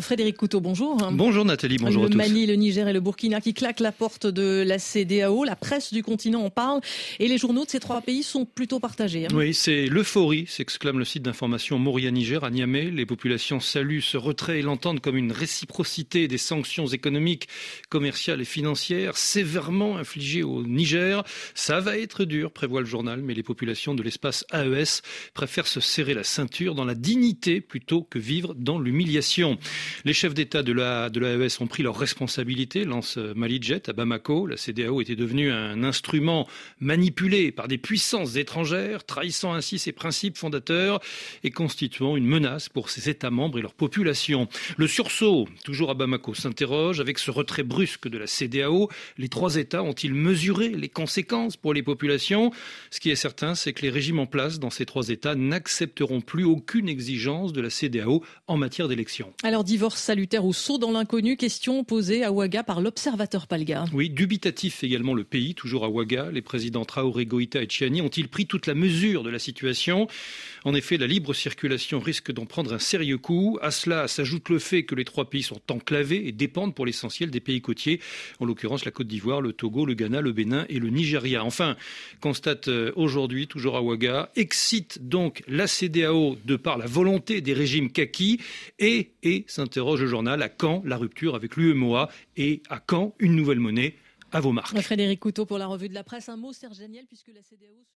Frédéric Couteau, bonjour. Bonjour Nathalie, bonjour le à tous. Mali, le Niger et le Burkina qui claquent la porte de la CDAO. La presse du continent en parle et les journaux de ces trois pays sont plutôt partagés. Hein. Oui, c'est l'euphorie, s'exclame le site d'information Moria Niger à Niamey. Les populations saluent ce retrait et l'entendent comme une réciprocité des sanctions économiques, commerciales et financières sévèrement infligées au Niger. Ça va être dur, prévoit le journal, mais les populations de l'espace AES préfèrent se serrer la ceinture dans la dignité plutôt que vivre dans l'humiliation. Les chefs d'État de la de l'AES ont pris leurs responsabilités, lance Malijet à Bamako. La CDAO était devenue un instrument manipulé par des puissances étrangères, trahissant ainsi ses principes fondateurs et constituant une menace pour ses États membres et leur population. Le sursaut, toujours à Bamako, s'interroge avec ce retrait brusque de la CDAO. Les trois États ont-ils mesuré les conséquences pour les populations? Ce qui est certain, c'est que les régimes en place dans ces trois États n'accepteront plus aucune exigence de la CDAO en matière d'élection. Alors, divorce salutaire ou saut dans l'inconnu, question posée à Ouaga par l'observateur Palga. Oui, dubitatif également le pays, toujours à Ouaga. Les présidents Traoré, Goïta et Chiani ont-ils pris toute la mesure de la situation? En effet, la libre circulation risque d'en prendre un sérieux coup. À cela s'ajoute le fait que les trois pays sont enclavés et dépendent pour l'essentiel des pays côtiers, en l'occurrence la Côte d'Ivoire, le Togo, le Ghana, le Bénin et le Nigeria. Enfin, constate euh, aujourd'hui, toujours à Ouaga, excite donc la CDAO de par la volonté des régimes kaki et, et s'interroge le journal à quand la rupture avec l'UMOA et à quand une nouvelle monnaie à vos marques? Frédéric Couteau pour la revue de la presse. Un mot, Serge Daniel, puisque la CDAO...